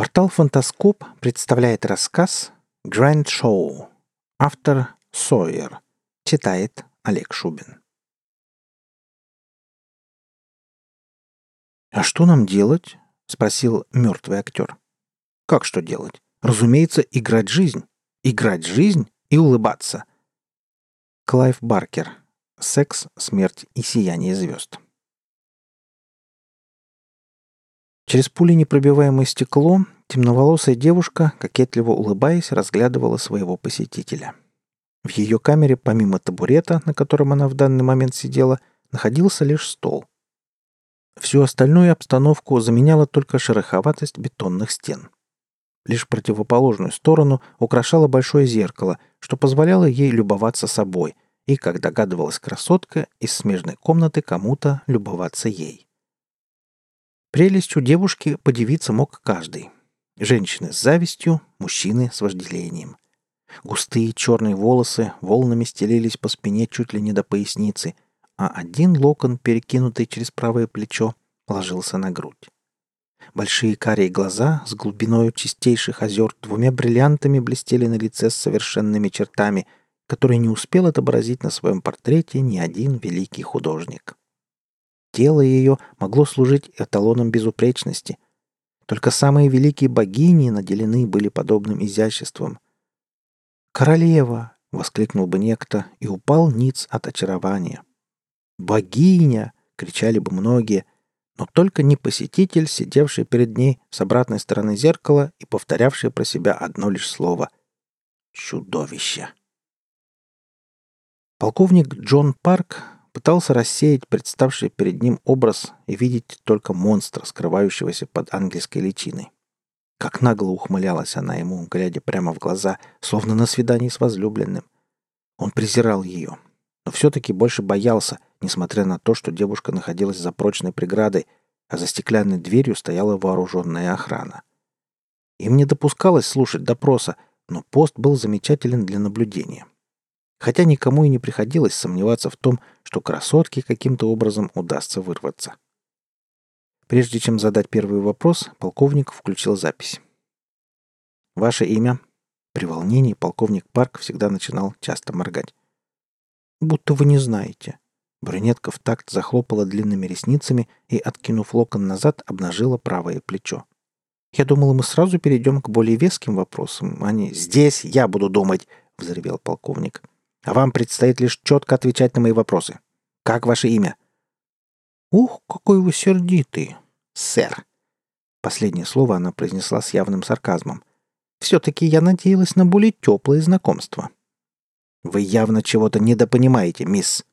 Портал «Фантаскоп» представляет рассказ «Grand Show». Автор Sawyer. Читает Олег Шубин. «А что нам делать?» — спросил мертвый актер. «Как что делать? Разумеется, играть жизнь. Играть жизнь и улыбаться». Клайв Баркер. Секс, смерть и сияние звезд. Через пуленепробиваемое стекло темноволосая девушка, кокетливо улыбаясь, разглядывала своего посетителя. В ее камере, помимо табурета, на котором она в данный момент сидела, находился лишь стол. Всю остальную обстановку заменяла только шероховатость бетонных стен. Лишь противоположную сторону украшало большое зеркало, что позволяло ей любоваться собой, и, как догадывалась красотка, из смежной комнаты кому-то любоваться ей. Прелестью девушки подивиться мог каждый. Женщины с завистью, мужчины с вожделением. Густые черные волосы волнами стелились по спине чуть ли не до поясницы, а один локон, перекинутый через правое плечо, ложился на грудь. Большие карие глаза с глубиной чистейших озер двумя бриллиантами блестели на лице с совершенными чертами, которые не успел отобразить на своем портрете ни один великий художник. Тело ее могло служить эталоном безупречности. Только самые великие богини наделены были подобным изяществом. «Королева!» — воскликнул бы некто и упал ниц от очарования. «Богиня!» — кричали бы многие, но только не посетитель, сидевший перед ней с обратной стороны зеркала и повторявший про себя одно лишь слово — «Чудовище!» Полковник Джон Парк пытался рассеять представший перед ним образ и видеть только монстра, скрывающегося под ангельской личиной. Как нагло ухмылялась она ему, глядя прямо в глаза, словно на свидании с возлюбленным. Он презирал ее, но все-таки больше боялся, несмотря на то, что девушка находилась за прочной преградой, а за стеклянной дверью стояла вооруженная охрана. Им не допускалось слушать допроса, но пост был замечателен для наблюдения хотя никому и не приходилось сомневаться в том, что красотке каким-то образом удастся вырваться. Прежде чем задать первый вопрос, полковник включил запись. «Ваше имя?» При волнении полковник Парк всегда начинал часто моргать. «Будто вы не знаете». Брюнетка в такт захлопала длинными ресницами и, откинув локон назад, обнажила правое плечо. «Я думала, мы сразу перейдем к более веским вопросам, а не «Здесь я буду думать!» — взревел полковник. А вам предстоит лишь четко отвечать на мои вопросы. Как ваше имя?» «Ух, какой вы сердитый!» «Сэр!» Последнее слово она произнесла с явным сарказмом. «Все-таки я надеялась на более теплые знакомства». «Вы явно чего-то недопонимаете, мисс!»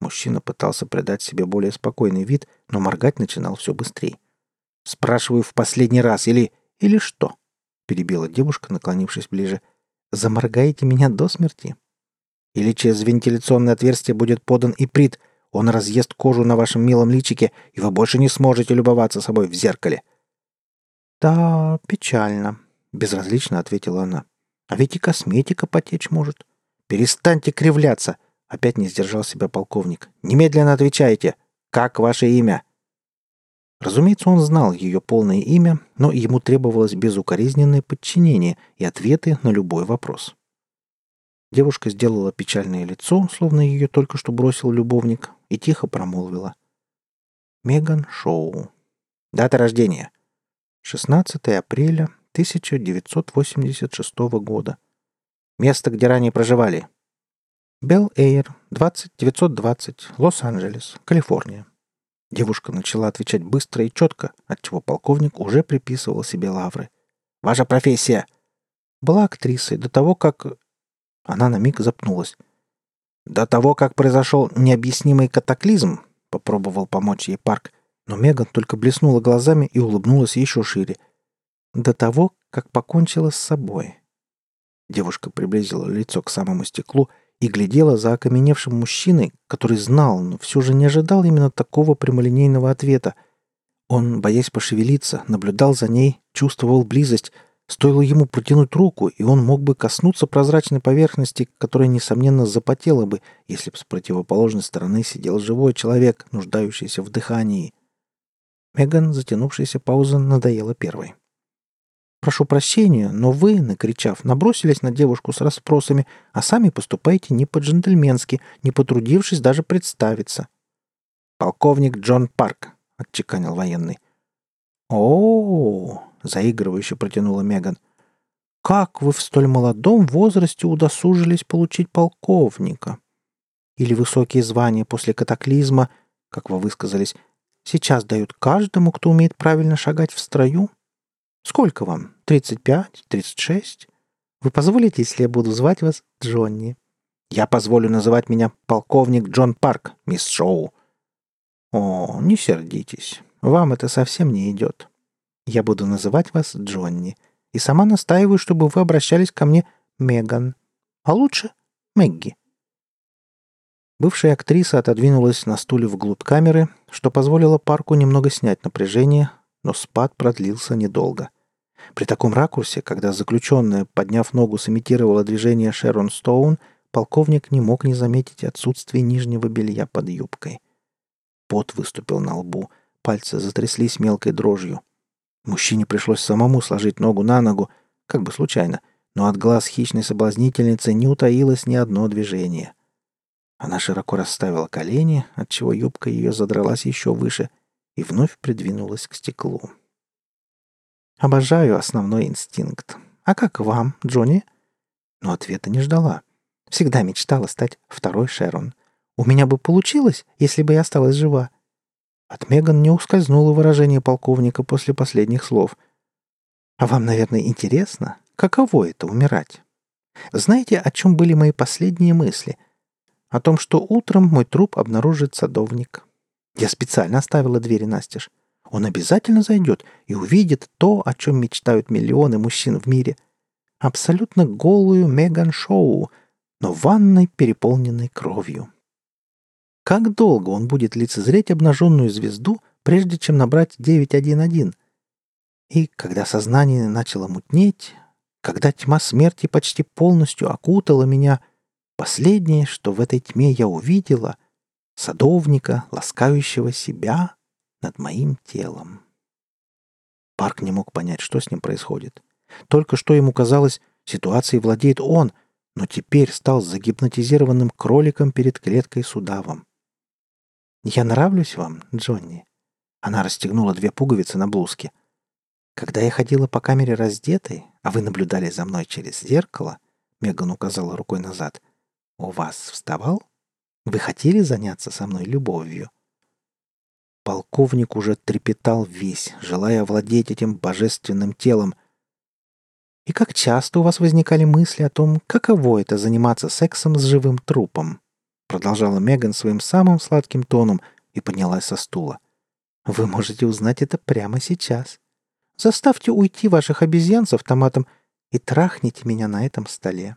Мужчина пытался придать себе более спокойный вид, но моргать начинал все быстрее. «Спрашиваю в последний раз, или... или что?» Перебила девушка, наклонившись ближе. «Заморгаете меня до смерти?» Или через вентиляционное отверстие будет подан иприт, он разъест кожу на вашем милом личике, и вы больше не сможете любоваться собой в зеркале». «Да, печально», — безразлично ответила она. «А ведь и косметика потечь может». «Перестаньте кривляться!» — опять не сдержал себя полковник. «Немедленно отвечайте! Как ваше имя?» Разумеется, он знал ее полное имя, но ему требовалось безукоризненное подчинение и ответы на любой вопрос. Девушка сделала печальное лицо, словно ее только что бросил любовник, и тихо промолвила. Меган Шоу. Дата рождения. 16 апреля 1986 года. Место, где ранее проживали. Белл Эйр, 20920, Лос-Анджелес, Калифорния. Девушка начала отвечать быстро и четко, отчего полковник уже приписывал себе лавры. «Ваша профессия?» Была актрисой до того, как она на миг запнулась. До того, как произошел необъяснимый катаклизм, попробовал помочь ей Парк, но Меган только блеснула глазами и улыбнулась еще шире. До того, как покончила с собой. Девушка приблизила лицо к самому стеклу и глядела за окаменевшим мужчиной, который знал, но все же не ожидал именно такого прямолинейного ответа. Он, боясь пошевелиться, наблюдал за ней, чувствовал близость — Стоило ему протянуть руку, и он мог бы коснуться прозрачной поверхности, которая, несомненно, запотела бы, если бы с противоположной стороны сидел живой человек, нуждающийся в дыхании. Меган, затянувшаяся пауза, надоела первой. Прошу прощения, но вы, накричав, набросились на девушку с расспросами, а сами поступаете не по-джентльменски, не потрудившись даже представиться. Полковник Джон Парк, отчеканил военный. О, заигрывающе протянула Меган. Как вы в столь молодом возрасте удосужились получить полковника? Или высокие звания после катаклизма, как вы высказались, сейчас дают каждому, кто умеет правильно шагать в строю? Сколько вам? Тридцать пять? Тридцать шесть? Вы позволите, если я буду звать вас Джонни? Я позволю называть меня полковник Джон Парк, мисс Шоу. О, не сердитесь. Вам это совсем не идет. Я буду называть вас Джонни. И сама настаиваю, чтобы вы обращались ко мне Меган. А лучше Мэгги. Бывшая актриса отодвинулась на стуле вглубь камеры, что позволило Парку немного снять напряжение, но спад продлился недолго. При таком ракурсе, когда заключенная, подняв ногу, сымитировала движение Шерон Стоун, полковник не мог не заметить отсутствие нижнего белья под юбкой. Пот выступил на лбу, пальцы затряслись мелкой дрожью. Мужчине пришлось самому сложить ногу на ногу, как бы случайно, но от глаз хищной соблазнительницы не утаилось ни одно движение. Она широко расставила колени, отчего юбка ее задралась еще выше, и вновь придвинулась к стеклу. «Обожаю основной инстинкт. А как вам, Джонни?» Но ответа не ждала. Всегда мечтала стать второй Шерон. У меня бы получилось, если бы я осталась жива. От Меган не ускользнуло выражение полковника после последних слов. «А вам, наверное, интересно, каково это — умирать? Знаете, о чем были мои последние мысли? О том, что утром мой труп обнаружит садовник. Я специально оставила двери настежь. Он обязательно зайдет и увидит то, о чем мечтают миллионы мужчин в мире. Абсолютно голую Меган Шоу, но ванной, переполненной кровью. Как долго он будет лицезреть обнаженную звезду, прежде чем набрать 911? И когда сознание начало мутнеть, когда тьма смерти почти полностью окутала меня, последнее, что в этой тьме я увидела — садовника, ласкающего себя над моим телом. Парк не мог понять, что с ним происходит. Только что ему казалось, ситуацией владеет он, но теперь стал загипнотизированным кроликом перед клеткой с удавом. «Я нравлюсь вам, Джонни?» Она расстегнула две пуговицы на блузке. «Когда я ходила по камере раздетой, а вы наблюдали за мной через зеркало», Меган указала рукой назад, «у вас вставал вы хотели заняться со мной любовью?» Полковник уже трепетал весь, желая овладеть этим божественным телом. «И как часто у вас возникали мысли о том, каково это заниматься сексом с живым трупом?» Продолжала Меган своим самым сладким тоном и поднялась со стула. «Вы можете узнать это прямо сейчас. Заставьте уйти ваших обезьян с автоматом и трахните меня на этом столе.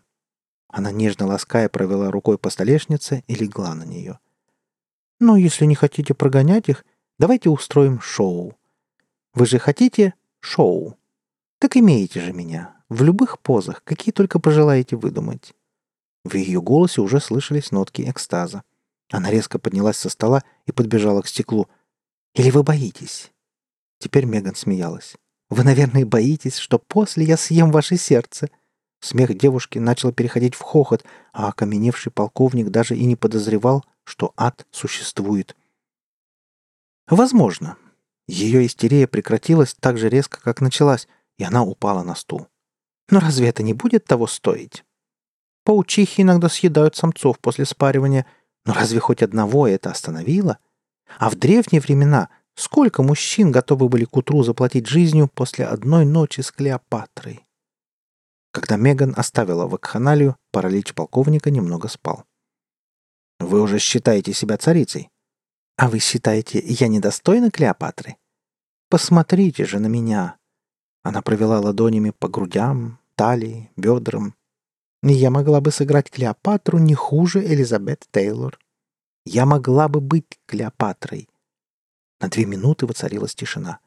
Она нежно лаская провела рукой по столешнице и легла на нее. «Но если не хотите прогонять их, давайте устроим шоу. Вы же хотите шоу? Так имеете же меня, в любых позах, какие только пожелаете выдумать». В ее голосе уже слышались нотки экстаза. Она резко поднялась со стола и подбежала к стеклу. «Или вы боитесь?» Теперь Меган смеялась. «Вы, наверное, боитесь, что после я съем ваше сердце», Смех девушки начал переходить в хохот, а окаменевший полковник даже и не подозревал, что ад существует. Возможно. Ее истерия прекратилась так же резко, как началась, и она упала на стул. Но разве это не будет того стоить? Паучихи иногда съедают самцов после спаривания, но разве хоть одного это остановило? А в древние времена сколько мужчин готовы были к утру заплатить жизнью после одной ночи с Клеопатрой? Когда Меган оставила вакханалию, паралич полковника немного спал. «Вы уже считаете себя царицей?» «А вы считаете, я недостойна Клеопатры?» «Посмотрите же на меня!» Она провела ладонями по грудям, талии, бедрам. Я могла бы сыграть Клеопатру не хуже Элизабет Тейлор. Я могла бы быть Клеопатрой. На две минуты воцарилась тишина.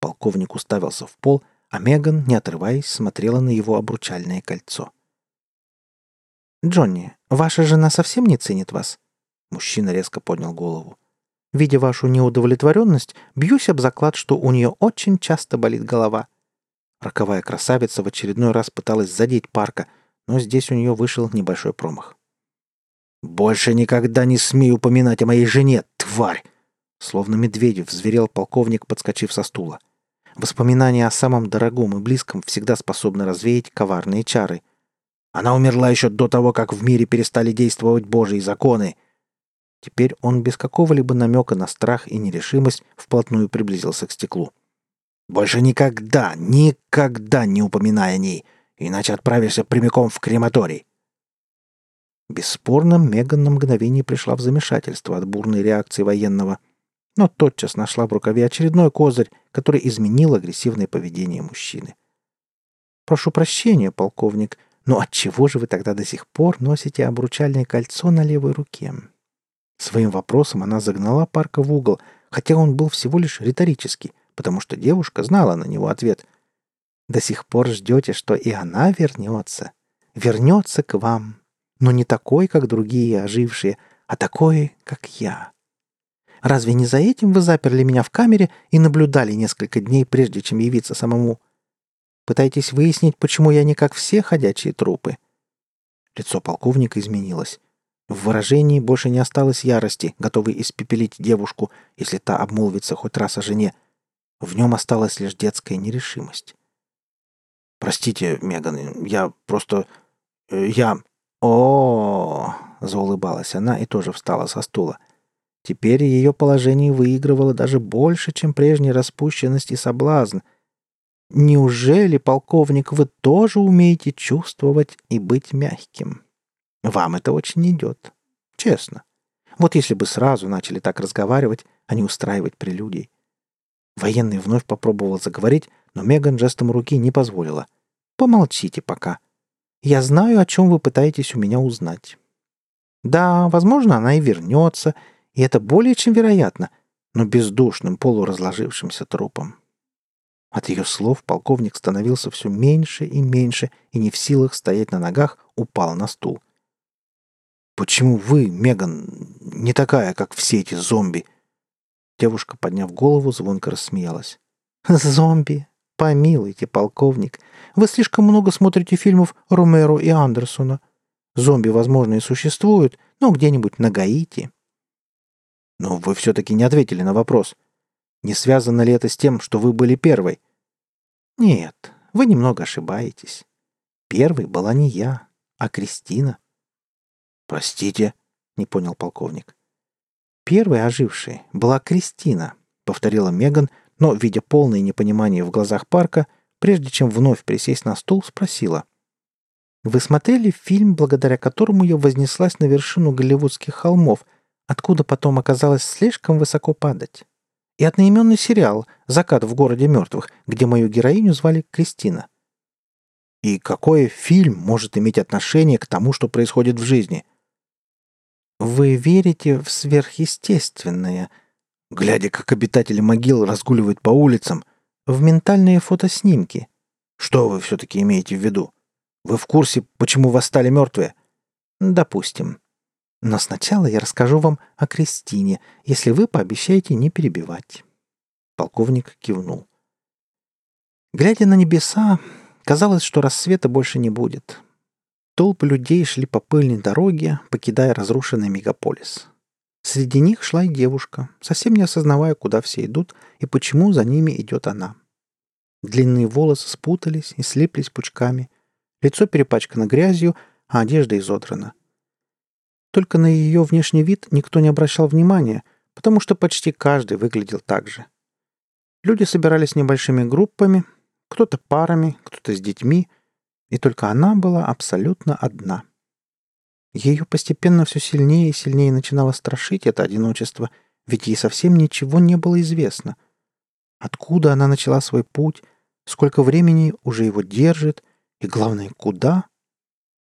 Полковник уставился в пол, а Меган, не отрываясь, смотрела на его обручальное кольцо. «Джонни, ваша жена совсем не ценит вас?» Мужчина резко поднял голову. «Видя вашу неудовлетворенность, бьюсь об заклад, что у нее очень часто болит голова. Роковая красавица в очередной раз пыталась задеть парка, но здесь у нее вышел небольшой промах. «Больше никогда не смей упоминать о моей жене, тварь!» Словно медведев взверел полковник, подскочив со стула. Воспоминания о самом дорогом и близком всегда способны развеять коварные чары. Она умерла еще до того, как в мире перестали действовать Божьи законы. Теперь он без какого-либо намека на страх и нерешимость вплотную приблизился к стеклу. Больше никогда, никогда не упоминай о ней, иначе отправишься прямиком в крематорий. Бесспорно, Меган на мгновение пришла в замешательство от бурной реакции военного, но тотчас нашла в рукаве очередной козырь, который изменил агрессивное поведение мужчины. «Прошу прощения, полковник, но отчего же вы тогда до сих пор носите обручальное кольцо на левой руке?» Своим вопросом она загнала Парка в угол, хотя он был всего лишь риторический, потому что девушка знала на него ответ. «До сих пор ждете, что и она вернется. Вернется к вам. Но не такой, как другие ожившие, а такой, как я. Разве не за этим вы заперли меня в камере и наблюдали несколько дней, прежде чем явиться самому? Пытаетесь выяснить, почему я не как все ходячие трупы?» Лицо полковника изменилось. В выражении больше не осталось ярости, готовой испепелить девушку, если та обмолвится хоть раз о жене — в нем осталась лишь детская нерешимость. «Простите, Меган, я просто... Э, я...» о, заулыбалась она и тоже встала со стула. Теперь ее положение выигрывало даже больше, чем прежняя распущенность и соблазн. «Неужели, полковник, вы тоже умеете чувствовать и быть мягким? Вам это очень идет. Честно. Вот если бы сразу начали так разговаривать, а не устраивать прелюдий. Военный вновь попробовал заговорить, но Меган жестом руки не позволила. «Помолчите пока. Я знаю, о чем вы пытаетесь у меня узнать. Да, возможно, она и вернется, и это более чем вероятно, но бездушным полуразложившимся трупом. От ее слов полковник становился все меньше и меньше и не в силах стоять на ногах, упал на стул. «Почему вы, Меган, не такая, как все эти зомби?» Девушка, подняв голову, звонко рассмеялась. «Зомби! Помилуйте, полковник! Вы слишком много смотрите фильмов Ромеро и Андерсона. Зомби, возможно, и существуют, но где-нибудь на Гаити». «Но вы все-таки не ответили на вопрос. Не связано ли это с тем, что вы были первой?» «Нет, вы немного ошибаетесь. Первой была не я, а Кристина». «Простите», — не понял полковник. Первой ожившей была Кристина, повторила Меган, но, видя полное непонимание в глазах парка, прежде чем вновь присесть на стул, спросила. «Вы смотрели фильм, благодаря которому я вознеслась на вершину голливудских холмов, откуда потом оказалось слишком высоко падать? И одноименный сериал «Закат в городе мертвых», где мою героиню звали Кристина. И какой фильм может иметь отношение к тому, что происходит в жизни? Вы верите в сверхъестественное, глядя, как обитатели могил разгуливают по улицам, в ментальные фотоснимки. Что вы все-таки имеете в виду? Вы в курсе, почему восстали мертвые? Допустим. Но сначала я расскажу вам о Кристине, если вы пообещаете не перебивать. Полковник кивнул. Глядя на небеса, казалось, что рассвета больше не будет. Толпы людей шли по пыльной дороге, покидая разрушенный мегаполис. Среди них шла и девушка, совсем не осознавая, куда все идут и почему за ними идет она. Длинные волосы спутались и слиплись пучками, лицо перепачкано грязью, а одежда изодрана. Только на ее внешний вид никто не обращал внимания, потому что почти каждый выглядел так же. Люди собирались небольшими группами, кто-то парами, кто-то с детьми — и только она была абсолютно одна. Ее постепенно все сильнее и сильнее начинало страшить это одиночество, ведь ей совсем ничего не было известно. Откуда она начала свой путь, сколько времени уже его держит, и, главное, куда?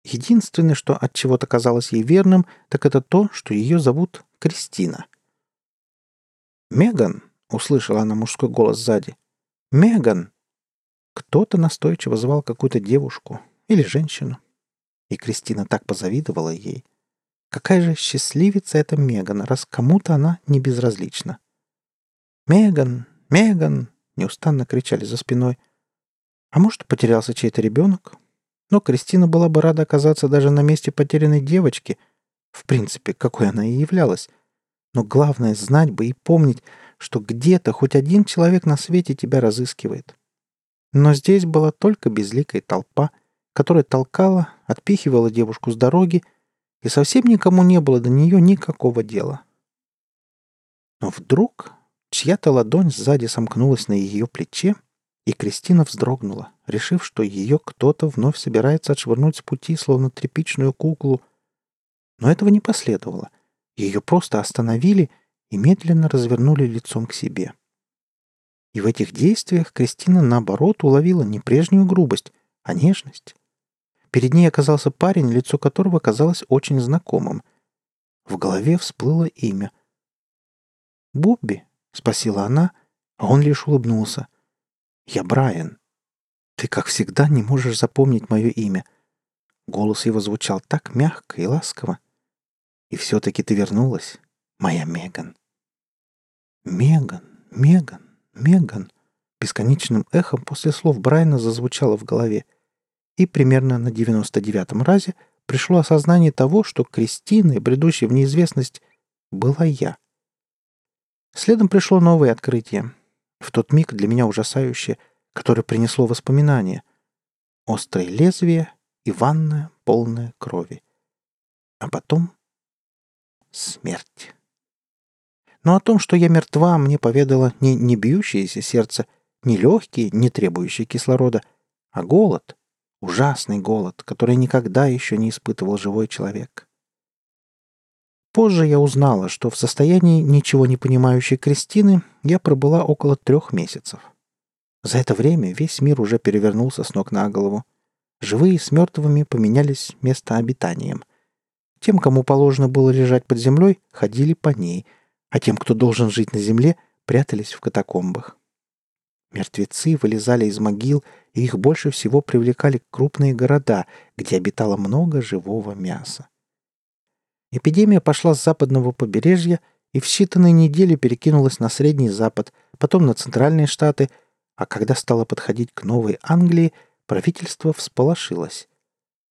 Единственное, что от чего-то казалось ей верным, так это то, что ее зовут Кристина. «Меган!» — услышала она мужской голос сзади. «Меган!» Кто-то настойчиво звал какую-то девушку или женщину. И Кристина так позавидовала ей. Какая же счастливица эта Меган, раз кому-то она не безразлична. «Меган! Меган!» — неустанно кричали за спиной. А может, потерялся чей-то ребенок? Но Кристина была бы рада оказаться даже на месте потерянной девочки. В принципе, какой она и являлась. Но главное — знать бы и помнить, что где-то хоть один человек на свете тебя разыскивает. Но здесь была только безликая толпа, которая толкала, отпихивала девушку с дороги, и совсем никому не было до нее никакого дела. Но вдруг чья-то ладонь сзади сомкнулась на ее плече, и Кристина вздрогнула, решив, что ее кто-то вновь собирается отшвырнуть с пути, словно тряпичную куклу. Но этого не последовало. Ее просто остановили и медленно развернули лицом к себе. И в этих действиях Кристина, наоборот, уловила не прежнюю грубость, а нежность. Перед ней оказался парень, лицо которого казалось очень знакомым. В голове всплыло имя. «Бобби?» — спросила она, а он лишь улыбнулся. «Я Брайан. Ты, как всегда, не можешь запомнить мое имя». Голос его звучал так мягко и ласково. «И все-таки ты вернулась, моя Меган». «Меган, Меган, Меган», бесконечным эхом после слов Брайана зазвучало в голове. И примерно на девяносто девятом разе пришло осознание того, что Кристиной, бредущей в неизвестность, была я. Следом пришло новое открытие в тот миг для меня ужасающее, которое принесло воспоминания. Острое лезвие и ванная, полная крови. А потом смерть. Но о том, что я мертва, мне поведало не, не бьющееся сердце, не легкие, не требующие кислорода, а голод, ужасный голод, который никогда еще не испытывал живой человек. Позже я узнала, что в состоянии ничего не понимающей Кристины я пробыла около трех месяцев. За это время весь мир уже перевернулся с ног на голову. Живые с мертвыми поменялись местообитанием. Тем, кому положено было лежать под землей, ходили по ней, а тем, кто должен жить на земле, прятались в катакомбах. Мертвецы вылезали из могил, и их больше всего привлекали крупные города, где обитало много живого мяса. Эпидемия пошла с западного побережья и в считанные недели перекинулась на Средний Запад, потом на Центральные Штаты, а когда стало подходить к Новой Англии, правительство всполошилось.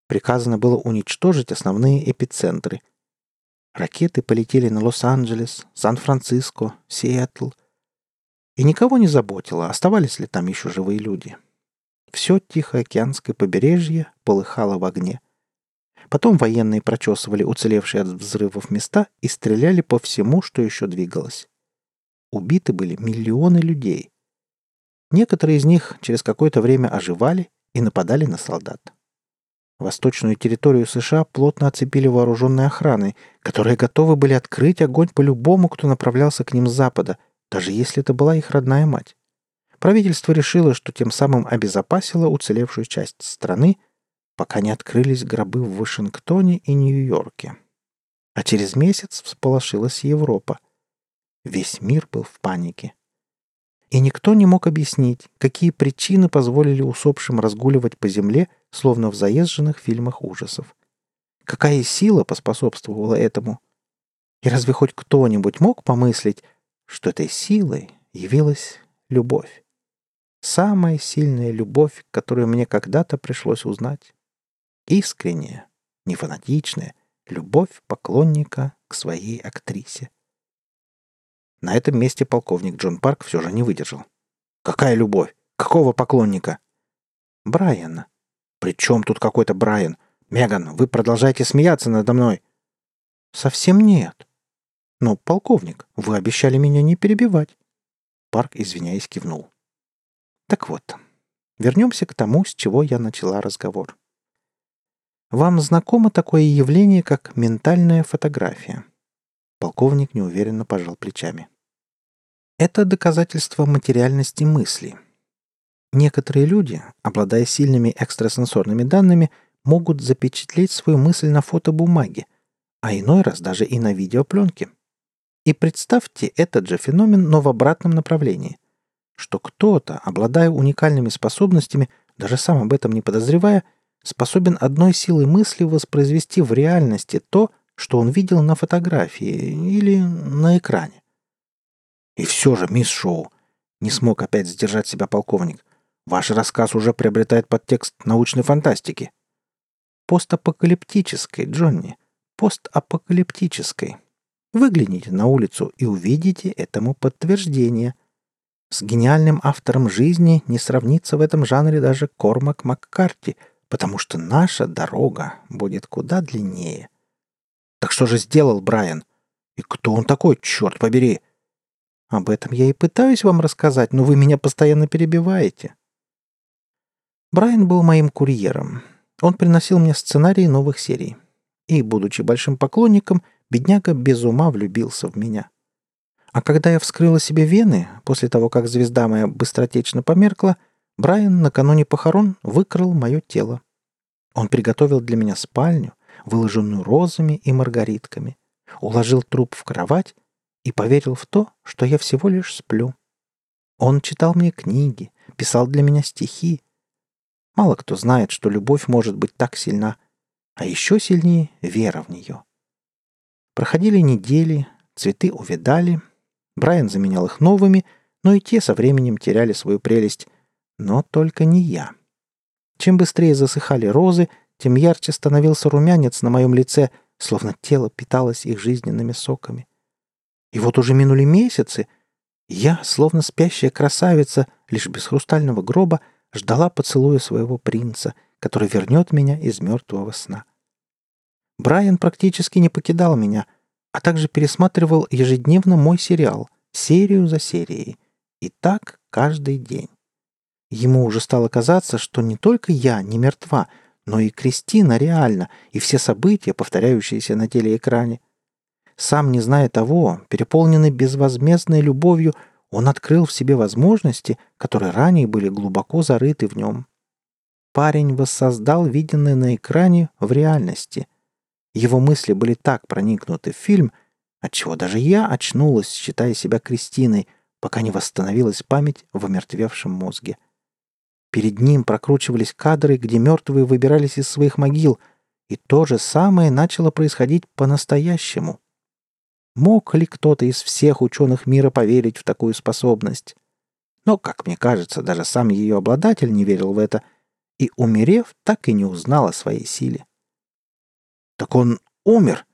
Приказано было уничтожить основные эпицентры. Ракеты полетели на Лос-Анджелес, Сан-Франциско, Сиэтл. И никого не заботило, оставались ли там еще живые люди. Все Тихоокеанское побережье полыхало в огне – Потом военные прочесывали уцелевшие от взрывов места и стреляли по всему, что еще двигалось. Убиты были миллионы людей. Некоторые из них через какое-то время оживали и нападали на солдат. Восточную территорию США плотно оцепили вооруженной охраной, которые готовы были открыть огонь по любому, кто направлялся к ним с запада, даже если это была их родная мать. Правительство решило, что тем самым обезопасило уцелевшую часть страны – пока не открылись гробы в Вашингтоне и Нью-Йорке. А через месяц всполошилась Европа. Весь мир был в панике. И никто не мог объяснить, какие причины позволили усопшим разгуливать по земле, словно в заезженных фильмах ужасов. Какая сила поспособствовала этому? И разве хоть кто-нибудь мог помыслить, что этой силой явилась любовь? Самая сильная любовь, которую мне когда-то пришлось узнать. Искренняя, не фанатичная, любовь поклонника к своей актрисе. На этом месте полковник Джон Парк все же не выдержал. «Какая любовь? Какого поклонника?» «Брайана». «При чем тут какой-то Брайан? Меган, вы продолжаете смеяться надо мной?» «Совсем нет». «Но, полковник, вы обещали меня не перебивать». Парк, извиняясь, кивнул. «Так вот, вернемся к тому, с чего я начала разговор. Вам знакомо такое явление, как ментальная фотография? Полковник неуверенно пожал плечами. Это доказательство материальности мысли. Некоторые люди, обладая сильными экстрасенсорными данными, могут запечатлеть свою мысль на фотобумаге, а иной раз даже и на видеопленке. И представьте этот же феномен, но в обратном направлении. Что кто-то, обладая уникальными способностями, даже сам об этом не подозревая, способен одной силой мысли воспроизвести в реальности то, что он видел на фотографии или на экране. И все же, мисс Шоу, не смог опять сдержать себя полковник. Ваш рассказ уже приобретает подтекст научной фантастики. Постапокалиптической, Джонни. Постапокалиптической. Выгляните на улицу и увидите этому подтверждение. С гениальным автором жизни не сравнится в этом жанре даже Кормак Маккарти, потому что наша дорога будет куда длиннее. Так что же сделал Брайан? И кто он такой, черт побери? Об этом я и пытаюсь вам рассказать, но вы меня постоянно перебиваете. Брайан был моим курьером. Он приносил мне сценарии новых серий. И, будучи большим поклонником, бедняга без ума влюбился в меня. А когда я вскрыла себе вены, после того, как звезда моя быстротечно померкла, Брайан накануне похорон выкрал мое тело. Он приготовил для меня спальню, выложенную розами и маргаритками, уложил труп в кровать и поверил в то, что я всего лишь сплю. Он читал мне книги, писал для меня стихи, Мало кто знает, что любовь может быть так сильна, а еще сильнее вера в нее. Проходили недели, цветы увядали, Брайан заменял их новыми, но и те со временем теряли свою прелесть. Но только не я. Чем быстрее засыхали розы, тем ярче становился румянец на моем лице, словно тело питалось их жизненными соками. И вот уже минули месяцы, я, словно спящая красавица, лишь без хрустального гроба, ждала поцелуя своего принца, который вернет меня из мертвого сна. Брайан практически не покидал меня, а также пересматривал ежедневно мой сериал, серию за серией. И так каждый день. Ему уже стало казаться, что не только я не мертва, но и Кристина реально, и все события, повторяющиеся на телеэкране. Сам не зная того, переполненный безвозмездной любовью, он открыл в себе возможности, которые ранее были глубоко зарыты в нем. Парень воссоздал виденное на экране в реальности. Его мысли были так проникнуты в фильм, отчего даже я очнулась, считая себя Кристиной, пока не восстановилась память в омертвевшем мозге. Перед ним прокручивались кадры, где мертвые выбирались из своих могил, и то же самое начало происходить по-настоящему. Мог ли кто-то из всех ученых мира поверить в такую способность? Но, как мне кажется, даже сам ее обладатель не верил в это, и, умерев, так и не узнал о своей силе. «Так он умер!»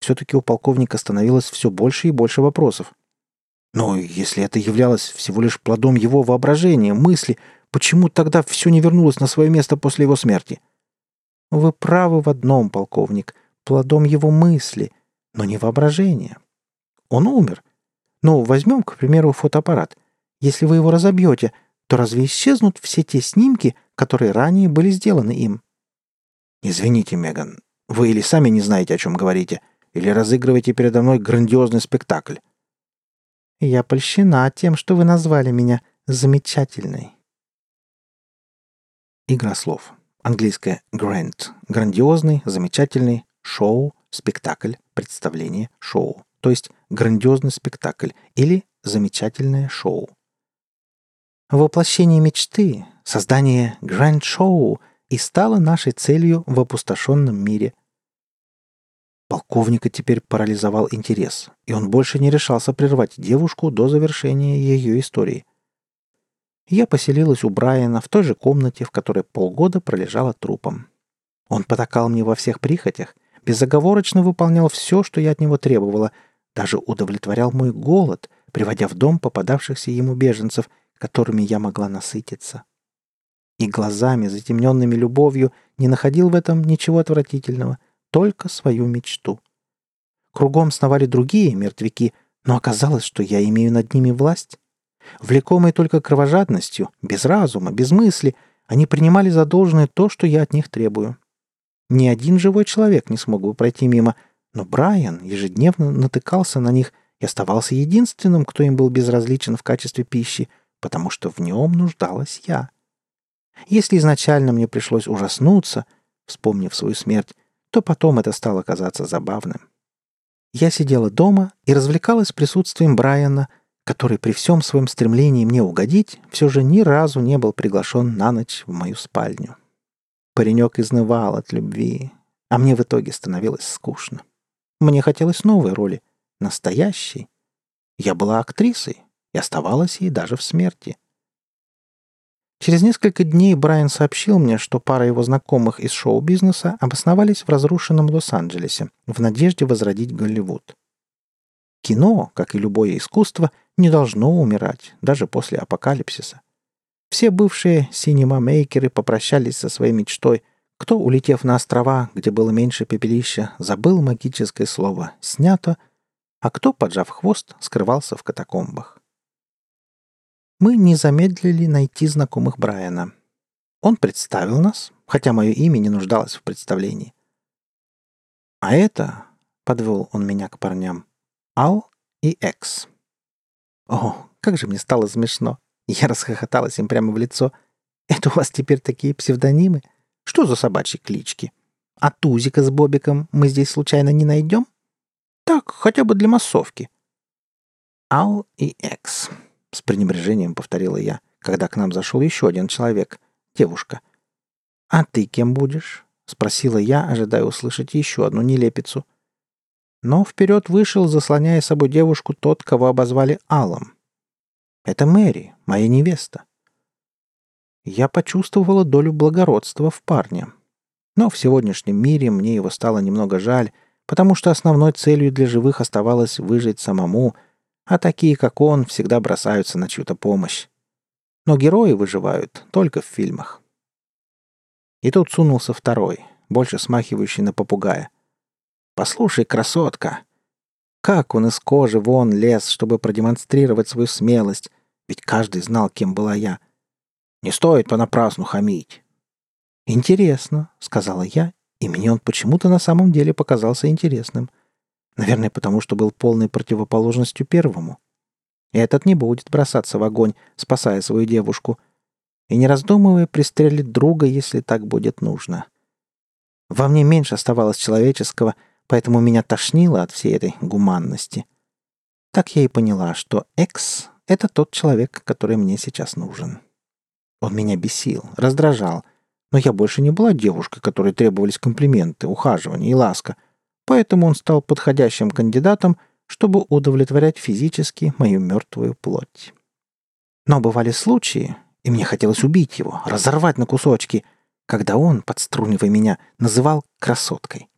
Все-таки у полковника становилось все больше и больше вопросов. Но если это являлось всего лишь плодом его воображения, мысли, почему тогда все не вернулось на свое место после его смерти? Вы правы в одном, полковник, плодом его мысли, но не воображение. Он умер. Ну, возьмем, к примеру, фотоаппарат. Если вы его разобьете, то разве исчезнут все те снимки, которые ранее были сделаны им? Извините, Меган, вы или сами не знаете, о чем говорите, или разыгрываете передо мной грандиозный спектакль. Я польщена тем, что вы назвали меня замечательной. Игра слов. Английское grand – грандиозный, замечательный, шоу, спектакль, представление, шоу, то есть грандиозный спектакль или замечательное шоу. Воплощение мечты, создание гранд-шоу и стало нашей целью в опустошенном мире. Полковника теперь парализовал интерес, и он больше не решался прервать девушку до завершения ее истории. Я поселилась у Брайана в той же комнате, в которой полгода пролежала трупом. Он потакал мне во всех прихотях — безоговорочно выполнял все, что я от него требовала, даже удовлетворял мой голод, приводя в дом попадавшихся ему беженцев, которыми я могла насытиться. И глазами, затемненными любовью, не находил в этом ничего отвратительного, только свою мечту. Кругом сновали другие мертвяки, но оказалось, что я имею над ними власть. Влекомые только кровожадностью, без разума, без мысли, они принимали за должное то, что я от них требую. Ни один живой человек не смог бы пройти мимо, но Брайан ежедневно натыкался на них и оставался единственным, кто им был безразличен в качестве пищи, потому что в нем нуждалась я. Если изначально мне пришлось ужаснуться, вспомнив свою смерть, то потом это стало казаться забавным. Я сидела дома и развлекалась присутствием Брайана, который при всем своем стремлении мне угодить все же ни разу не был приглашен на ночь в мою спальню. Паренек изнывал от любви, а мне в итоге становилось скучно. Мне хотелось новой роли, настоящей. Я была актрисой и оставалась ей даже в смерти. Через несколько дней Брайан сообщил мне, что пара его знакомых из шоу-бизнеса обосновались в разрушенном Лос-Анджелесе в надежде возродить Голливуд. Кино, как и любое искусство, не должно умирать, даже после апокалипсиса. Все бывшие синема-мейкеры попрощались со своей мечтой. Кто, улетев на острова, где было меньше пепелища, забыл магическое слово «снято», а кто, поджав хвост, скрывался в катакомбах. Мы не замедлили найти знакомых Брайана. Он представил нас, хотя мое имя не нуждалось в представлении. А это, — подвел он меня к парням, — Ал и Экс. О, как же мне стало смешно. Я расхохоталась им прямо в лицо. «Это у вас теперь такие псевдонимы? Что за собачьи клички? А Тузика с Бобиком мы здесь случайно не найдем? Так, хотя бы для массовки». «Ал и Экс», — с пренебрежением повторила я, когда к нам зашел еще один человек, девушка. «А ты кем будешь?» — спросила я, ожидая услышать еще одну нелепицу. Но вперед вышел, заслоняя собой девушку, тот, кого обозвали Алом. Это Мэри, моя невеста. Я почувствовала долю благородства в парне. Но в сегодняшнем мире мне его стало немного жаль, потому что основной целью для живых оставалось выжить самому, а такие, как он, всегда бросаются на чью-то помощь. Но герои выживают только в фильмах. И тут сунулся второй, больше смахивающий на попугая. «Послушай, красотка!» Как он из кожи вон лез, чтобы продемонстрировать свою смелость, ведь каждый знал, кем была я. Не стоит понапрасну хамить. «Интересно», — сказала я, и мне он почему-то на самом деле показался интересным. Наверное, потому что был полной противоположностью первому. Этот не будет бросаться в огонь, спасая свою девушку. И не раздумывая, пристрелит друга, если так будет нужно. Во мне меньше оставалось человеческого, поэтому меня тошнило от всей этой гуманности. Так я и поняла, что Экс это тот человек, который мне сейчас нужен. Он меня бесил, раздражал, но я больше не была девушкой, которой требовались комплименты, ухаживание и ласка, поэтому он стал подходящим кандидатом, чтобы удовлетворять физически мою мертвую плоть. Но бывали случаи, и мне хотелось убить его, разорвать на кусочки, когда он, подструнивая меня, называл красоткой.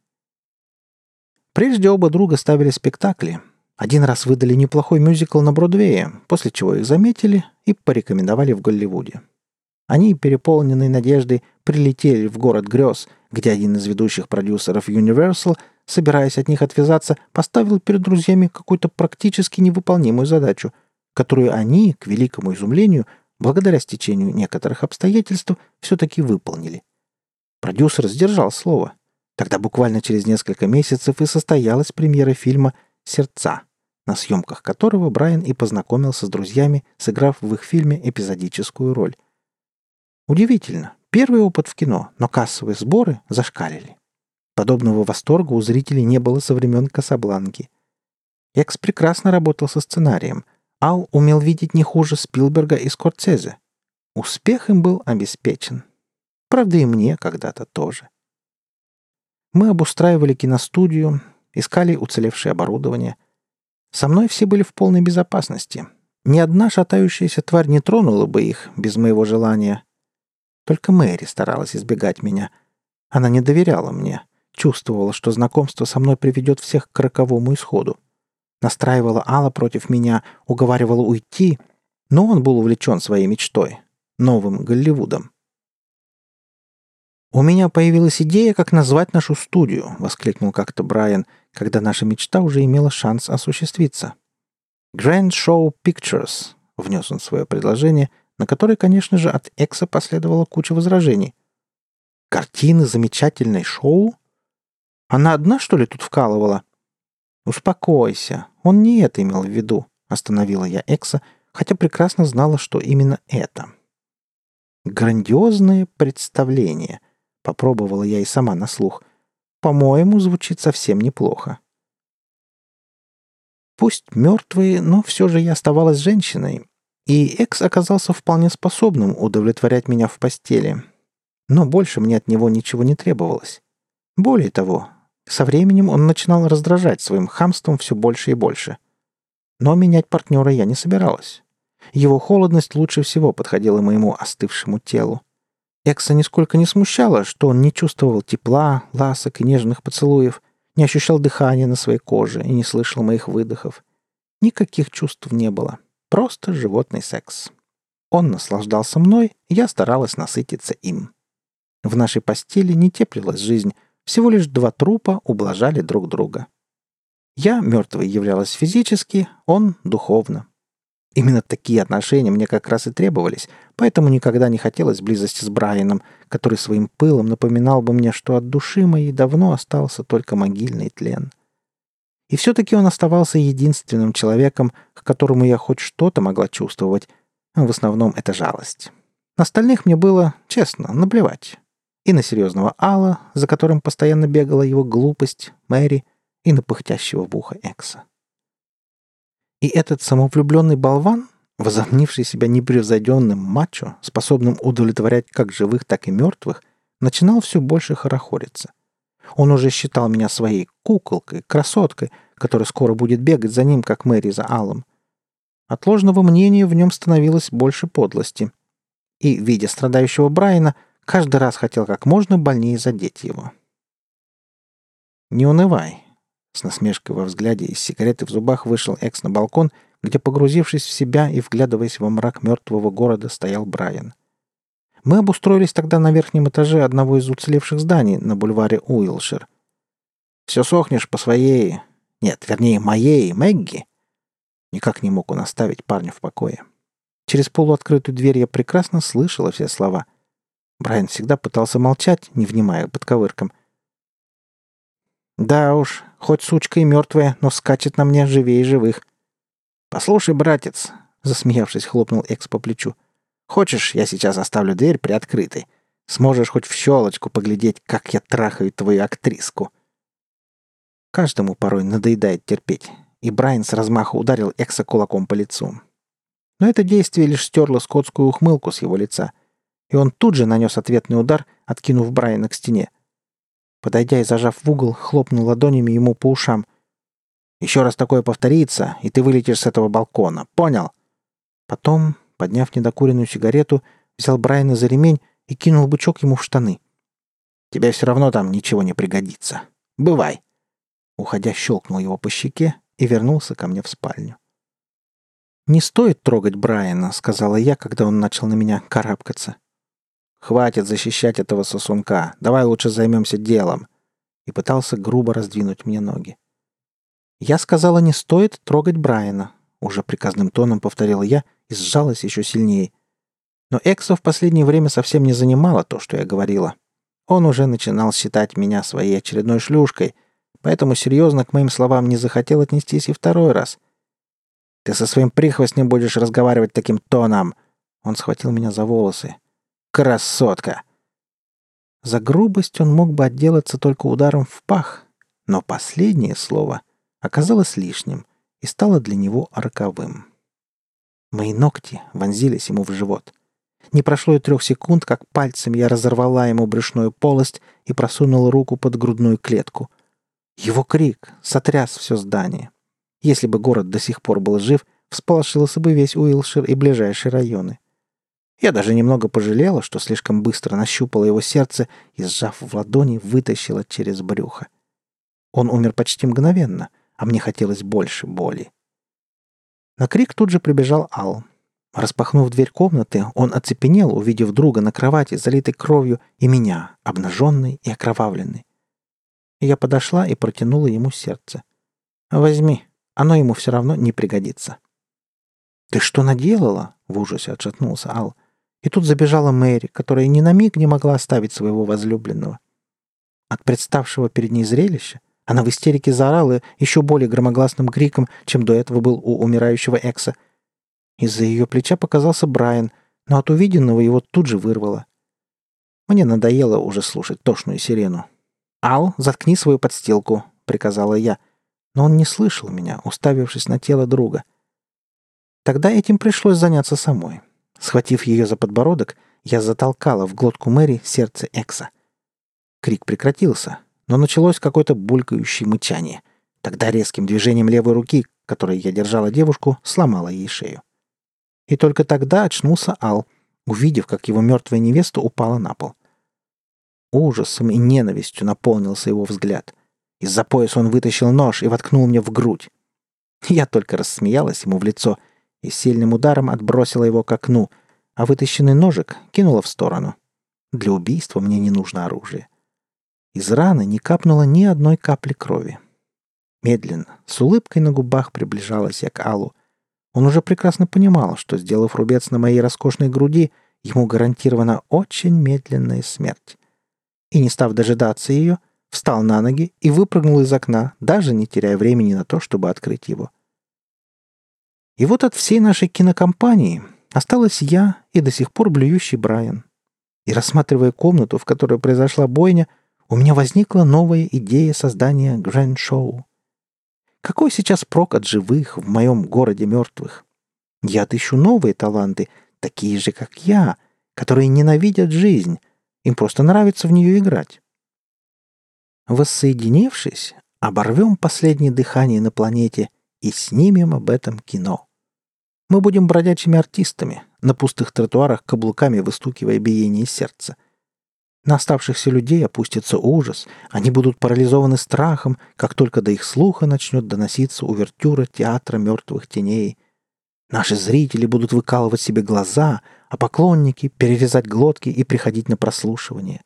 Прежде оба друга ставили спектакли, один раз выдали неплохой мюзикл на Бродвее, после чего их заметили и порекомендовали в Голливуде. Они, переполненные надеждой, прилетели в город грез, где один из ведущих продюсеров Universal, собираясь от них отвязаться, поставил перед друзьями какую-то практически невыполнимую задачу, которую они, к великому изумлению, благодаря стечению некоторых обстоятельств, все-таки выполнили. Продюсер сдержал слово. Тогда буквально через несколько месяцев и состоялась премьера фильма «Сердца», на съемках которого Брайан и познакомился с друзьями, сыграв в их фильме эпизодическую роль. Удивительно, первый опыт в кино, но кассовые сборы зашкалили. Подобного восторга у зрителей не было со времен Касабланки. Экс прекрасно работал со сценарием. Ал умел видеть не хуже Спилберга и Скорцезе. Успех им был обеспечен. Правда, и мне когда-то тоже. Мы обустраивали киностудию, искали уцелевшее оборудование — со мной все были в полной безопасности. Ни одна шатающаяся тварь не тронула бы их без моего желания. Только Мэри старалась избегать меня. Она не доверяла мне, чувствовала, что знакомство со мной приведет всех к роковому исходу. Настраивала Алла против меня, уговаривала уйти, но он был увлечен своей мечтой — новым Голливудом. «У меня появилась идея, как назвать нашу студию», — воскликнул как-то Брайан — когда наша мечта уже имела шанс осуществиться. «Grand Show Pictures», — внес он свое предложение, на которое, конечно же, от Экса последовала куча возражений. «Картины замечательной шоу? Она одна, что ли, тут вкалывала?» «Успокойся, он не это имел в виду», — остановила я Экса, хотя прекрасно знала, что именно это. «Грандиозное представление», — попробовала я и сама на слух. По-моему, звучит совсем неплохо. Пусть мертвые, но все же я оставалась женщиной, и Экс оказался вполне способным удовлетворять меня в постели. Но больше мне от него ничего не требовалось. Более того, со временем он начинал раздражать своим хамством все больше и больше. Но менять партнера я не собиралась. Его холодность лучше всего подходила моему остывшему телу. Экса нисколько не смущало, что он не чувствовал тепла, ласок и нежных поцелуев, не ощущал дыхания на своей коже и не слышал моих выдохов. Никаких чувств не было. Просто животный секс. Он наслаждался мной, я старалась насытиться им. В нашей постели не теплилась жизнь, всего лишь два трупа ублажали друг друга. Я мертвой являлась физически, он — духовно. Именно такие отношения мне как раз и требовались, поэтому никогда не хотелось близости с Брайаном, который своим пылом напоминал бы мне, что от души моей давно остался только могильный тлен. И все-таки он оставался единственным человеком, к которому я хоть что-то могла чувствовать. В основном это жалость. На остальных мне было, честно, наплевать. И на серьезного Алла, за которым постоянно бегала его глупость, Мэри, и на пыхтящего в ухо Экса. И этот самовлюбленный болван, возомнивший себя непревзойденным мачо, способным удовлетворять как живых, так и мертвых, начинал все больше хорохориться. Он уже считал меня своей куколкой, красоткой, которая скоро будет бегать за ним, как Мэри за Аллом. От ложного мнения в нем становилось больше подлости. И, видя страдающего Брайана, каждый раз хотел как можно больнее задеть его. «Не унывай», с насмешкой во взгляде и с сигаретой в зубах вышел Экс на балкон, где, погрузившись в себя и вглядываясь во мрак мертвого города, стоял Брайан. Мы обустроились тогда на верхнем этаже одного из уцелевших зданий на бульваре Уилшир. «Все сохнешь по своей... Нет, вернее, моей Мэгги!» Никак не мог он оставить парня в покое. Через полуоткрытую дверь я прекрасно слышала все слова. Брайан всегда пытался молчать, не внимая подковыркам, да уж, хоть сучка и мертвая, но скачет на мне живее живых. Послушай, братец, засмеявшись, хлопнул Экс по плечу. Хочешь, я сейчас оставлю дверь приоткрытой? Сможешь хоть в щелочку поглядеть, как я трахаю твою актриску. Каждому порой надоедает терпеть, и Брайан с размаху ударил Экса кулаком по лицу. Но это действие лишь стерло скотскую ухмылку с его лица, и он тут же нанес ответный удар, откинув Брайана к стене — Подойдя и зажав в угол, хлопнул ладонями ему по ушам. «Еще раз такое повторится, и ты вылетишь с этого балкона. Понял?» Потом, подняв недокуренную сигарету, взял Брайана за ремень и кинул бычок ему в штаны. «Тебе все равно там ничего не пригодится. Бывай!» Уходя, щелкнул его по щеке и вернулся ко мне в спальню. «Не стоит трогать Брайана», — сказала я, когда он начал на меня карабкаться. «Хватит защищать этого сосунка. Давай лучше займемся делом». И пытался грубо раздвинуть мне ноги. «Я сказала, не стоит трогать Брайана», — уже приказным тоном повторила я и сжалась еще сильнее. Но Экса в последнее время совсем не занимала то, что я говорила. Он уже начинал считать меня своей очередной шлюшкой, поэтому серьезно к моим словам не захотел отнестись и второй раз. «Ты со своим прихвостнем будешь разговаривать таким тоном!» Он схватил меня за волосы. Красотка!» За грубость он мог бы отделаться только ударом в пах, но последнее слово оказалось лишним и стало для него роковым. Мои ногти вонзились ему в живот. Не прошло и трех секунд, как пальцем я разорвала ему брюшную полость и просунула руку под грудную клетку. Его крик сотряс все здание. Если бы город до сих пор был жив, всполошился бы весь Уилшир и ближайшие районы. Я даже немного пожалела, что слишком быстро нащупала его сердце и, сжав в ладони, вытащила через брюхо. Он умер почти мгновенно, а мне хотелось больше боли. На крик тут же прибежал Ал. Распахнув дверь комнаты, он оцепенел, увидев друга на кровати, залитой кровью, и меня, обнаженный и окровавленный. Я подошла и протянула ему сердце. «Возьми, оно ему все равно не пригодится». «Ты что наделала?» — в ужасе отшатнулся Ал. И тут забежала Мэри, которая ни на миг не могла оставить своего возлюбленного. От представшего перед ней зрелища она в истерике заорала еще более громогласным криком, чем до этого был у умирающего Экса. Из-за ее плеча показался Брайан, но от увиденного его тут же вырвало. Мне надоело уже слушать тошную сирену. «Ал, заткни свою подстилку», — приказала я. Но он не слышал меня, уставившись на тело друга. Тогда этим пришлось заняться самой. Схватив ее за подбородок, я затолкала в глотку Мэри сердце Экса. Крик прекратился, но началось какое-то булькающее мычание. Тогда резким движением левой руки, которой я держала девушку, сломала ей шею. И только тогда очнулся Ал, увидев, как его мертвая невеста упала на пол. Ужасом и ненавистью наполнился его взгляд. Из-за пояса он вытащил нож и воткнул мне в грудь. Я только рассмеялась ему в лицо и сильным ударом отбросила его к окну, а вытащенный ножик кинула в сторону. Для убийства мне не нужно оружие. Из раны не капнуло ни одной капли крови. Медленно, с улыбкой на губах приближалась я к Аллу. Он уже прекрасно понимал, что, сделав рубец на моей роскошной груди, ему гарантирована очень медленная смерть. И, не став дожидаться ее, встал на ноги и выпрыгнул из окна, даже не теряя времени на то, чтобы открыть его. И вот от всей нашей кинокомпании осталась я и до сих пор блюющий Брайан. И рассматривая комнату, в которой произошла бойня, у меня возникла новая идея создания гранд-шоу. Какой сейчас прок от живых в моем городе мертвых? Я отыщу новые таланты, такие же, как я, которые ненавидят жизнь. Им просто нравится в нее играть. Воссоединившись, оборвем последнее дыхание на планете и снимем об этом кино. Мы будем бродячими артистами, на пустых тротуарах каблуками выстукивая биение сердца — на оставшихся людей опустится ужас, они будут парализованы страхом, как только до их слуха начнет доноситься увертюра театра мертвых теней. Наши зрители будут выкалывать себе глаза, а поклонники — перерезать глотки и приходить на прослушивание.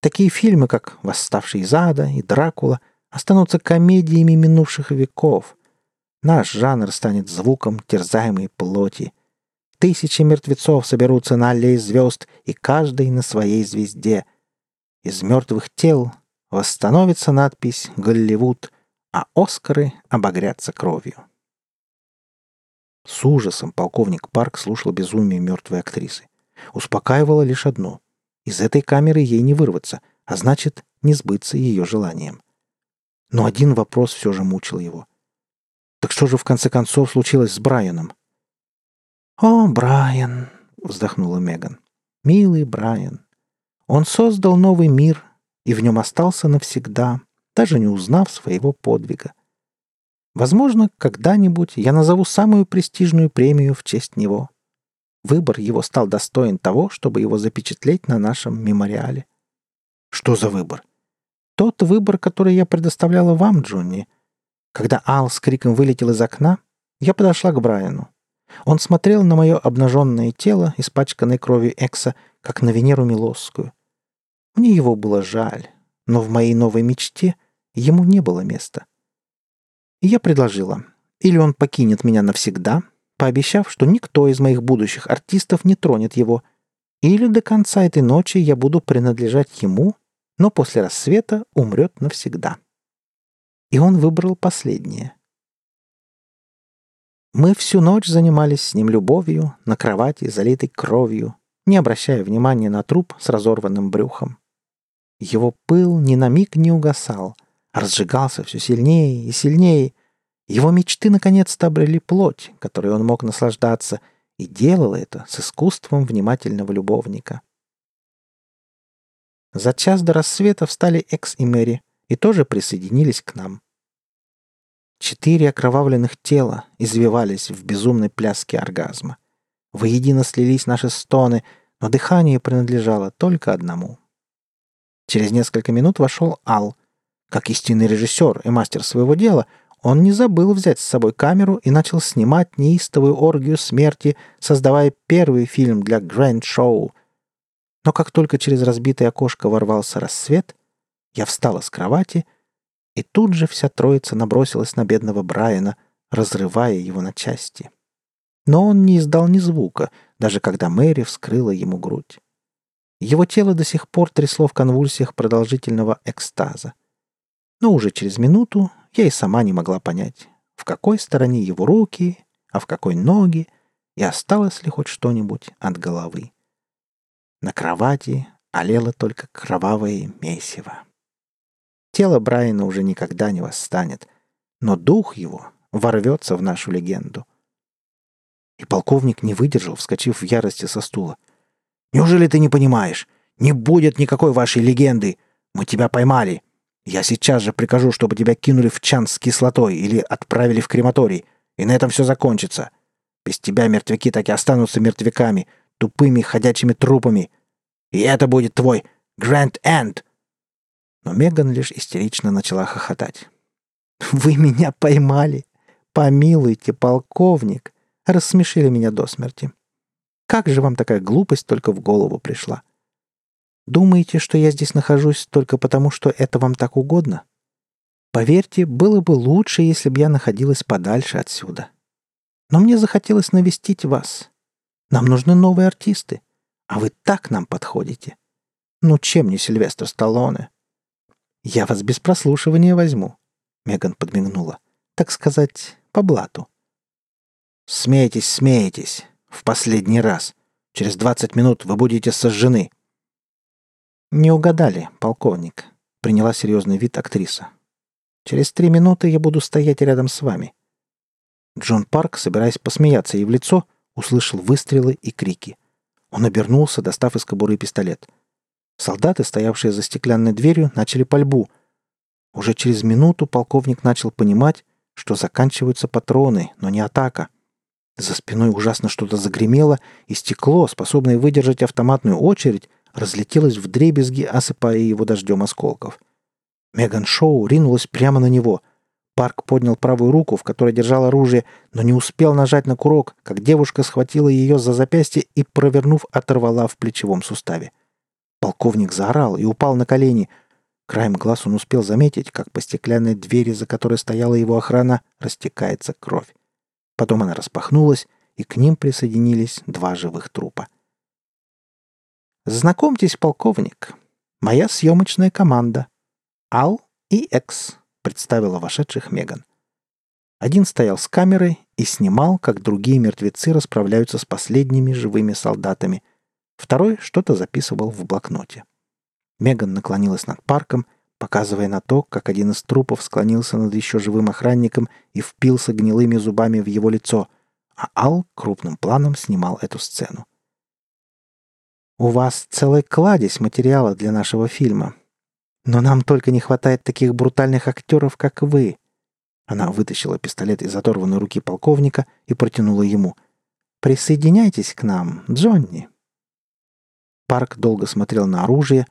Такие фильмы, как «Восставший из ада» и «Дракула», останутся комедиями минувших веков. Наш жанр станет звуком терзаемой плоти — Тысячи мертвецов соберутся на аллее звезд, и каждый на своей звезде. Из мертвых тел восстановится надпись «Голливуд», а Оскары обогрятся кровью. С ужасом полковник Парк слушал безумие мертвой актрисы. Успокаивало лишь одно. Из этой камеры ей не вырваться, а значит, не сбыться ее желанием. Но один вопрос все же мучил его. Так что же в конце концов случилось с Брайаном? «О, Брайан!» — вздохнула Меган. «Милый Брайан! Он создал новый мир и в нем остался навсегда, даже не узнав своего подвига. Возможно, когда-нибудь я назову самую престижную премию в честь него. Выбор его стал достоин того, чтобы его запечатлеть на нашем мемориале. Что за выбор? Тот выбор, который я предоставляла вам, Джонни. Когда Ал с криком вылетел из окна, я подошла к Брайану. Он смотрел на мое обнаженное тело, испачканное кровью Экса, как на Венеру Милосскую. Мне его было жаль, но в моей новой мечте ему не было места. И я предложила, или он покинет меня навсегда, пообещав, что никто из моих будущих артистов не тронет его, или до конца этой ночи я буду принадлежать ему, но после рассвета умрет навсегда. И он выбрал последнее — мы всю ночь занимались с ним любовью на кровати, залитой кровью, не обращая внимания на труп с разорванным брюхом. Его пыл ни на миг не угасал, разжигался все сильнее и сильнее. Его мечты наконец-то обрели плоть, которой он мог наслаждаться, и делал это с искусством внимательного любовника. За час до рассвета встали Экс и Мэри и тоже присоединились к нам. Четыре окровавленных тела извивались в безумной пляске оргазма. Воедино слились наши стоны, но дыхание принадлежало только одному. Через несколько минут вошел Ал. Как истинный режиссер и мастер своего дела, он не забыл взять с собой камеру и начал снимать неистовую оргию смерти, создавая первый фильм для Гранд Шоу. Но как только через разбитое окошко ворвался рассвет, я встала с кровати — и тут же вся троица набросилась на бедного Брайана, разрывая его на части. Но он не издал ни звука, даже когда Мэри вскрыла ему грудь. Его тело до сих пор трясло в конвульсиях продолжительного экстаза. Но уже через минуту я и сама не могла понять, в какой стороне его руки, а в какой ноги, и осталось ли хоть что-нибудь от головы. На кровати олело только кровавое месиво. Тело Брайана уже никогда не восстанет, но дух его ворвется в нашу легенду. И полковник не выдержал, вскочив в ярости со стула. «Неужели ты не понимаешь? Не будет никакой вашей легенды! Мы тебя поймали! Я сейчас же прикажу, чтобы тебя кинули в чан с кислотой или отправили в крематорий, и на этом все закончится. Без тебя мертвяки так и останутся мертвяками, тупыми ходячими трупами. И это будет твой Гранд Энд!» Но Меган лишь истерично начала хохотать. «Вы меня поймали! Помилуйте, полковник!» Рассмешили меня до смерти. «Как же вам такая глупость только в голову пришла? Думаете, что я здесь нахожусь только потому, что это вам так угодно? Поверьте, было бы лучше, если бы я находилась подальше отсюда. Но мне захотелось навестить вас. Нам нужны новые артисты, а вы так нам подходите. Ну чем не Сильвестр Сталлоне? Я вас без прослушивания возьму. Меган подмигнула. Так сказать, по блату. Смейтесь, смейтесь. В последний раз. Через двадцать минут вы будете сожжены. Не угадали, полковник. Приняла серьезный вид актриса. Через три минуты я буду стоять рядом с вами. Джон Парк, собираясь посмеяться ей в лицо, услышал выстрелы и крики. Он обернулся, достав из кобуры пистолет. Солдаты, стоявшие за стеклянной дверью, начали пальбу. Уже через минуту полковник начал понимать, что заканчиваются патроны, но не атака. За спиной ужасно что-то загремело, и стекло, способное выдержать автоматную очередь, разлетелось в дребезги, осыпая его дождем осколков. Меган Шоу ринулась прямо на него. Парк поднял правую руку, в которой держал оружие, но не успел нажать на курок, как девушка схватила ее за запястье и, провернув, оторвала в плечевом суставе. Полковник заорал и упал на колени. Краем глаз он успел заметить, как по стеклянной двери, за которой стояла его охрана, растекается кровь. Потом она распахнулась, и к ним присоединились два живых трупа. «Знакомьтесь, полковник. Моя съемочная команда. Ал и Экс», — представила вошедших Меган. Один стоял с камерой и снимал, как другие мертвецы расправляются с последними живыми солдатами. Второй что-то записывал в блокноте. Меган наклонилась над парком, показывая на то, как один из трупов склонился над еще живым охранником и впился гнилыми зубами в его лицо, а Ал крупным планом снимал эту сцену. У вас целый кладезь материала для нашего фильма. Но нам только не хватает таких брутальных актеров, как вы». Она вытащила пистолет из оторванной руки полковника и протянула ему. «Присоединяйтесь к нам, Джонни». Парк долго смотрел на оружие,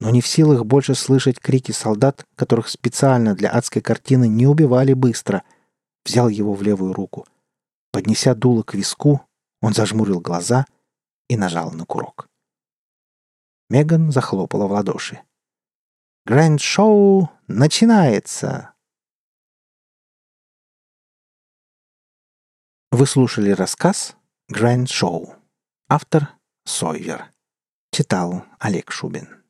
но не в силах больше слышать крики солдат, которых специально для адской картины не убивали быстро, взял его в левую руку. Поднеся дуло к виску, он зажмурил глаза и нажал на курок. Меган захлопала в ладоши. «Гранд-шоу начинается!» Вы слушали рассказ «Гранд Шоу». Автор Сойвер. Читал Олег Шубин.